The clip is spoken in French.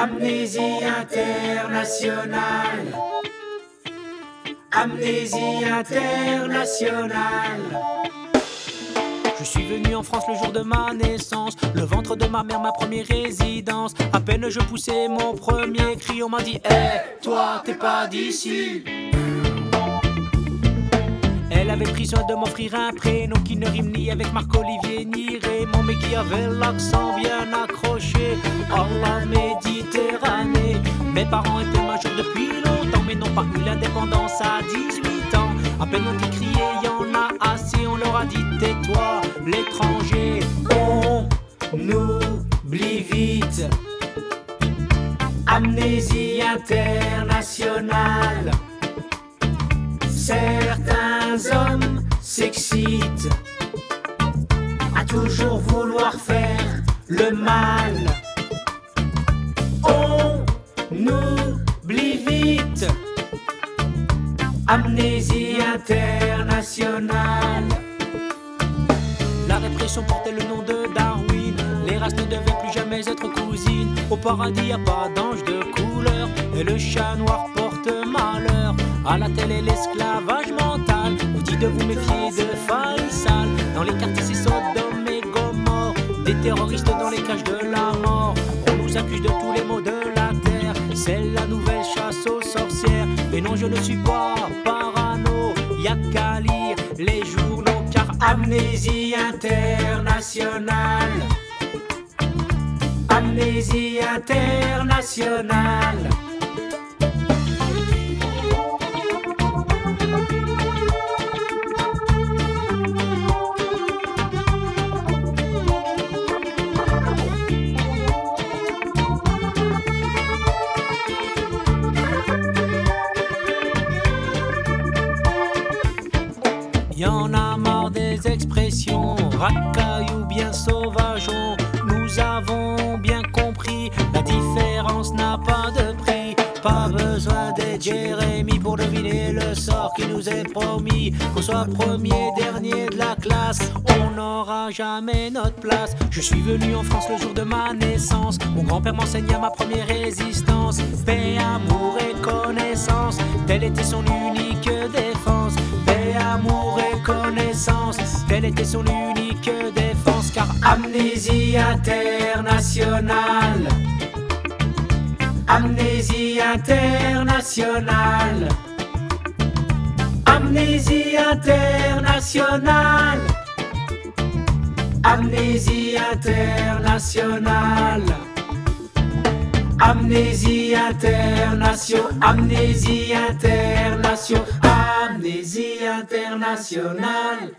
Amnésie internationale. Amnésie internationale. Je suis venu en France le jour de ma naissance, le ventre de ma mère, ma première résidence. À peine je poussais mon premier cri, on m'a dit Hé, toi, t'es pas d'ici. Avait pris soin de m'offrir un prénom qui ne rime ni avec Marc-Olivier ni Raymond, mais qui avait l'accent bien accroché. Oh la Méditerranée. Mes parents étaient majeurs depuis longtemps, mais n'ont pas eu l'indépendance à 18 ans. À peine ont-ils crié, y en a assez, on leur a dit tais-toi, l'étranger. On oublie vite. Amnésie internationale. Certains hommes s'excitent à toujours vouloir faire le mal. On oublie vite. Amnésie internationale. La répression portait le nom de Darwin. Les races ne devaient plus jamais être cousines. Au paradis, y a pas d'ange de couleur. Et le chat noir porte malheur. À la télé, l'esclavage mental. Vous dit de vous méfier de Faisal. Dans les quartiers, c'est Sodome et. Des terroristes dans les cages de la mort. On nous accuse de tous les maux de la terre. C'est la nouvelle chasse aux sorcières. Mais non, je ne suis pas parano. Y'a qu'à lire les journaux. Car amnésie internationale. Amnésie internationale. Expressions, racaille ou bien sauvageon. Nous avons bien compris, la différence n'a pas de prix. Pas besoin d'être Jérémie pour deviner le sort qui nous est promis. Qu'on soit premier, dernier de la classe, on n'aura jamais notre place. Je suis venu en France le jour de ma naissance. Mon grand-père m'enseigna ma première résistance. Paix, amour et connaissance, telle était son unique défense. Car Amnésie internationale. Amnésie internationale. Amnésie internationale. Amnésie internationale. Amnésie internation, amnésie internation, amnésie internationale.